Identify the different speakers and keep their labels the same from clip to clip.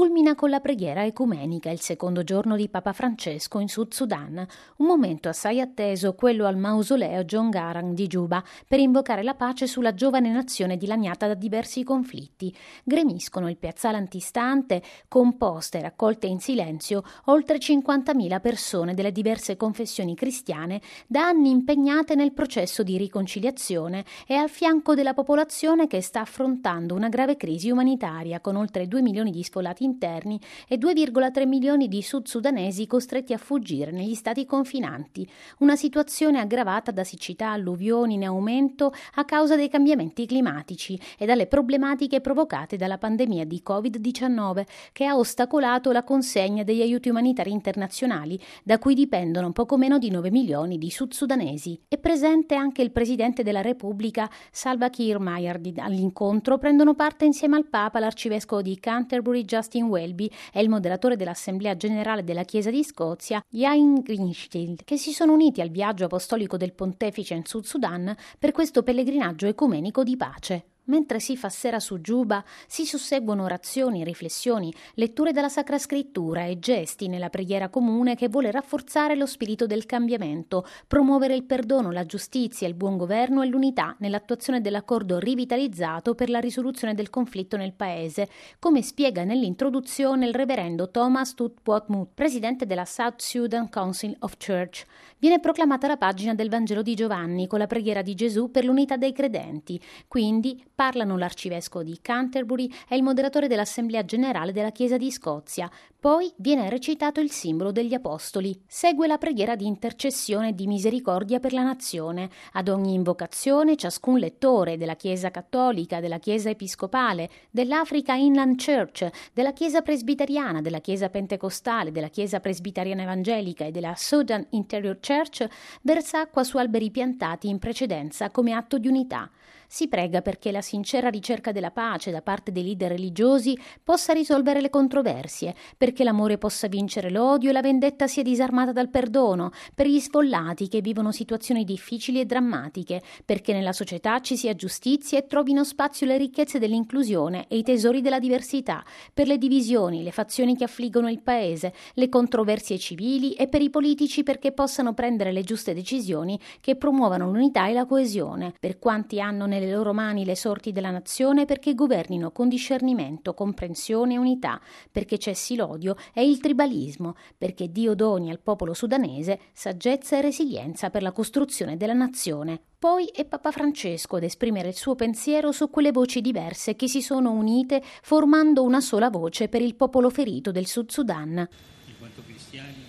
Speaker 1: culmina con la preghiera ecumenica il secondo giorno di Papa Francesco in Sud Sudan, un momento assai atteso quello al mausoleo John Garang di Giuba per invocare la pace sulla giovane nazione dilaniata da diversi conflitti. Gremiscono il piazzale antistante, composte e raccolte in silenzio oltre 50.000 persone delle diverse confessioni cristiane da anni impegnate nel processo di riconciliazione e al fianco della popolazione che sta affrontando una grave crisi umanitaria con oltre 2 milioni di sfollati interni e 2,3 milioni di sud-sudanesi costretti a fuggire negli stati confinanti, una situazione aggravata da siccità, alluvioni in aumento a causa dei cambiamenti climatici e dalle problematiche provocate dalla pandemia di Covid-19 che ha ostacolato la consegna degli aiuti umanitari internazionali da cui dipendono poco meno di 9 milioni di sud-sudanesi. È presente anche il presidente della Repubblica Salva Kiir Mayardid. All'incontro prendono parte insieme al Papa l'arcivescovo di Canterbury Justin Welby e il moderatore dell'Assemblea generale della Chiesa di Scozia Iain Greenshield, che si sono uniti al viaggio apostolico del pontefice in Sud Sudan per questo pellegrinaggio ecumenico di pace. Mentre si fa sera su Giuba, si susseguono orazioni, riflessioni, letture della Sacra Scrittura e gesti nella preghiera comune che vuole rafforzare lo spirito del cambiamento, promuovere il perdono, la giustizia, il buon governo e l'unità nell'attuazione dell'accordo rivitalizzato per la risoluzione del conflitto nel paese, come spiega nell'introduzione il reverendo Thomas Tutpotmut, presidente della South Sudan Council of Church. Viene proclamata la pagina del Vangelo di Giovanni con la preghiera di Gesù per l'unità dei credenti. Quindi parlano l'arcivescovo di Canterbury e il moderatore dell'Assemblea generale della Chiesa di Scozia. Poi viene recitato il simbolo degli Apostoli. Segue la preghiera di intercessione e di misericordia per la nazione. Ad ogni invocazione ciascun lettore della Chiesa cattolica, della Chiesa episcopale, dell'Africa Inland Church, della Chiesa presbiteriana, della Chiesa pentecostale, della Chiesa presbiteriana evangelica e della Sudan Interior Church versa acqua su alberi piantati in precedenza come atto di unità. Si prega perché la sincera ricerca della pace da parte dei leader religiosi possa risolvere le controversie, perché l'amore possa vincere l'odio e la vendetta sia disarmata dal perdono, per gli sfollati che vivono situazioni difficili e drammatiche, perché nella società ci sia giustizia e trovino spazio le ricchezze dell'inclusione e i tesori della diversità, per le divisioni, le fazioni che affliggono il paese, le controversie civili e per i politici perché possano prendere le giuste decisioni che promuovano l'unità e la coesione, per quanti hanno nelle nelle loro mani le sorti della nazione perché governino con discernimento, comprensione e unità, perché cessi l'odio e il tribalismo, perché Dio doni al popolo sudanese saggezza e resilienza per la costruzione della nazione. Poi è Papa Francesco ad esprimere il suo pensiero su quelle voci diverse che si sono unite formando una sola voce per il popolo ferito del Sud Sudan.
Speaker 2: In quanto cristiani,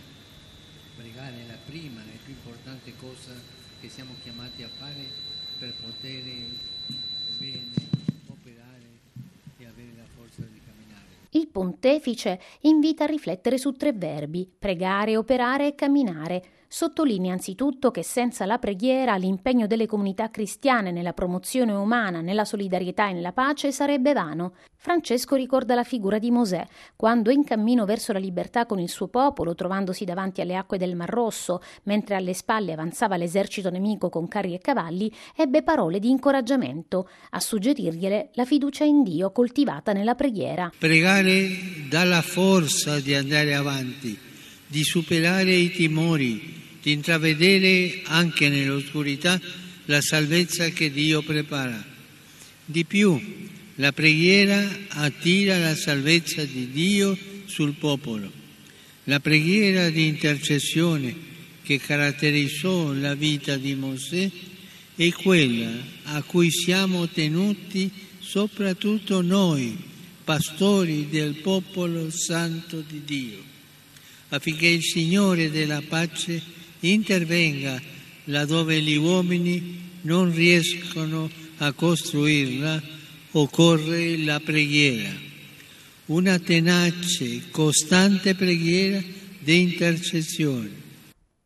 Speaker 2: pregare è la prima e più importante cosa che siamo chiamati a fare per poter
Speaker 1: Il pontefice invita a riflettere su tre verbi, pregare, operare e camminare. Sottolinea anzitutto che senza la preghiera l'impegno delle comunità cristiane nella promozione umana, nella solidarietà e nella pace sarebbe vano. Francesco ricorda la figura di Mosè, quando in cammino verso la libertà con il suo popolo, trovandosi davanti alle acque del Mar Rosso, mentre alle spalle avanzava l'esercito nemico con carri e cavalli, ebbe parole di incoraggiamento, a suggerirgliele la fiducia in Dio coltivata nella preghiera.
Speaker 2: Pregare dà la forza di andare avanti, di superare i timori, di intravedere anche nell'oscurità la salvezza che Dio prepara. Di più, la preghiera attira la salvezza di Dio sul popolo. La preghiera di intercessione che caratterizzò la vita di Mosè è quella a cui siamo tenuti soprattutto noi, pastori del popolo santo di Dio, affinché il Signore della pace intervenga laddove gli uomini non riescono a costruirla, occorre la preghiera, una tenace, costante preghiera di intercessione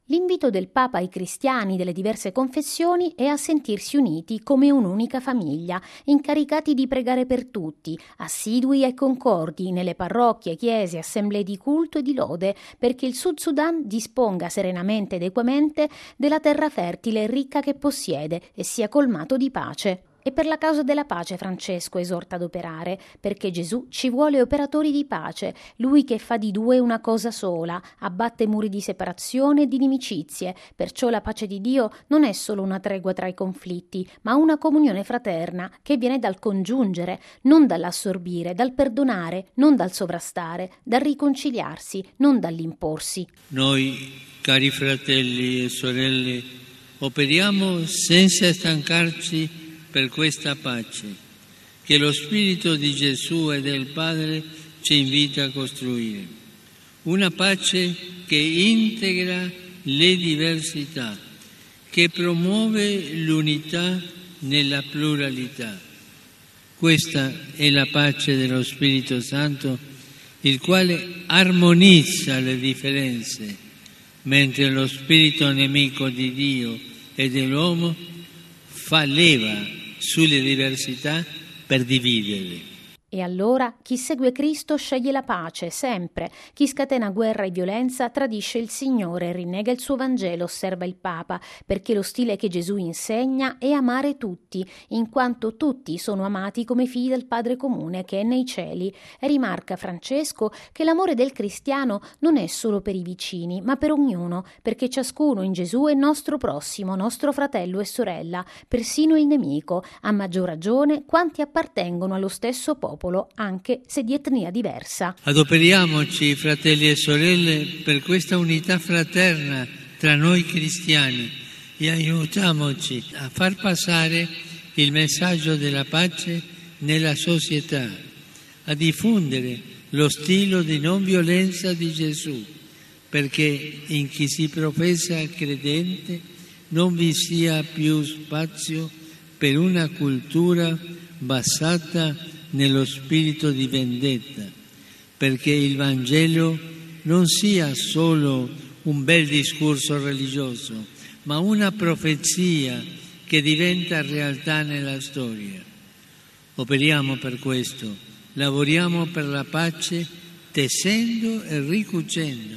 Speaker 1: L'invito del Papa ai cristiani delle diverse confessioni è a sentirsi uniti come un'unica famiglia, incaricati di pregare per tutti, assidui e concordi nelle parrocchie, chiese, assemblee di culto e di lode, perché il Sud Sudan disponga serenamente ed equamente della terra fertile e ricca che possiede e sia colmato di pace. E per la causa della pace Francesco esorta ad operare, perché Gesù ci vuole operatori di pace, lui che fa di due una cosa sola, abbatte muri di separazione e di inimicizie, perciò la pace di Dio non è solo una tregua tra i conflitti, ma una comunione fraterna che viene dal congiungere, non dall'assorbire, dal perdonare, non dal sovrastare, dal riconciliarsi, non dall'imporsi.
Speaker 2: Noi, cari fratelli e sorelle, operiamo senza stancarci per questa pace che lo Spirito di Gesù e del Padre ci invita a costruire. Una pace che integra le diversità, che promuove l'unità nella pluralità. Questa è la pace dello Spirito Santo, il quale armonizza le differenze, mentre lo spirito nemico di Dio e dell'uomo fa leva sulle diversità per dividerle.
Speaker 1: E allora chi segue Cristo sceglie la pace, sempre. Chi scatena guerra e violenza tradisce il Signore, rinnega il suo Vangelo, osserva il Papa, perché lo stile che Gesù insegna è amare tutti, in quanto tutti sono amati come figli del Padre comune che è nei cieli. E rimarca Francesco che l'amore del cristiano non è solo per i vicini, ma per ognuno, perché ciascuno in Gesù è nostro prossimo, nostro fratello e sorella, persino il nemico, a maggior ragione quanti appartengono allo stesso popolo popolo, anche se di etnia diversa.
Speaker 2: Adoperiamoci, fratelli e sorelle, per questa unità fraterna tra noi cristiani e aiutiamoci a far passare il messaggio della pace nella società, a diffondere lo stile di non violenza di Gesù, perché in chi si professa credente non vi sia più spazio per una cultura basata nello spirito di vendetta, perché il Vangelo non sia solo un bel discorso religioso, ma una profezia che diventa realtà nella storia. Operiamo per questo, lavoriamo per la pace tessendo e ricucendo,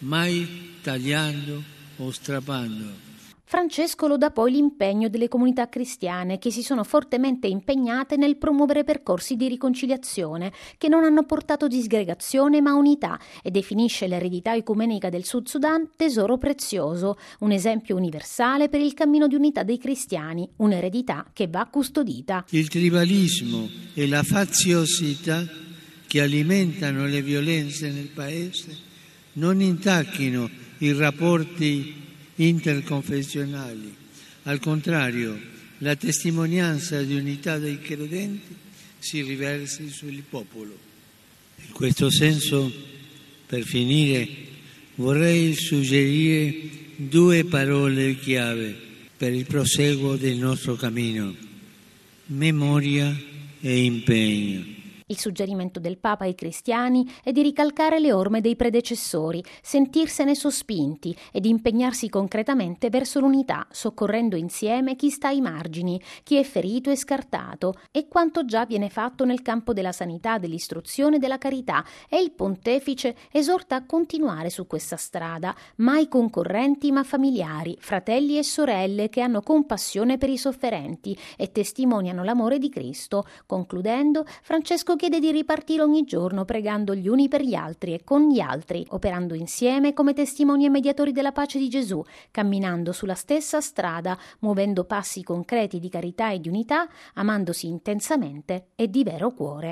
Speaker 2: mai tagliando o strappando.
Speaker 1: Francesco loda poi l'impegno delle comunità cristiane che si sono fortemente impegnate nel promuovere percorsi di riconciliazione che non hanno portato disgregazione ma unità e definisce l'eredità ecumenica del Sud Sudan tesoro prezioso, un esempio universale per il cammino di unità dei cristiani, un'eredità che va custodita.
Speaker 2: Il tribalismo e la faziosità che alimentano le violenze nel paese non intacchino i rapporti interconfessionali. Al contrario, la testimonianza di unità dei credenti si riversi sul popolo. In questo senso, per finire, vorrei suggerire due parole chiave per il proseguo del nostro cammino, memoria e impegno.
Speaker 1: Il suggerimento del Papa ai cristiani è di ricalcare le orme dei predecessori, sentirsene sospinti ed impegnarsi concretamente verso l'unità, soccorrendo insieme chi sta ai margini, chi è ferito e scartato, e quanto già viene fatto nel campo della sanità, dell'istruzione e della carità, e il pontefice esorta a continuare su questa strada, mai concorrenti ma familiari, fratelli e sorelle che hanno compassione per i sofferenti e testimoniano l'amore di Cristo. Concludendo, Francesco chiede di ripartire ogni giorno pregando gli uni per gli altri e con gli altri, operando insieme come testimoni e mediatori della pace di Gesù, camminando sulla stessa strada, muovendo passi concreti di carità e di unità, amandosi intensamente e di vero cuore.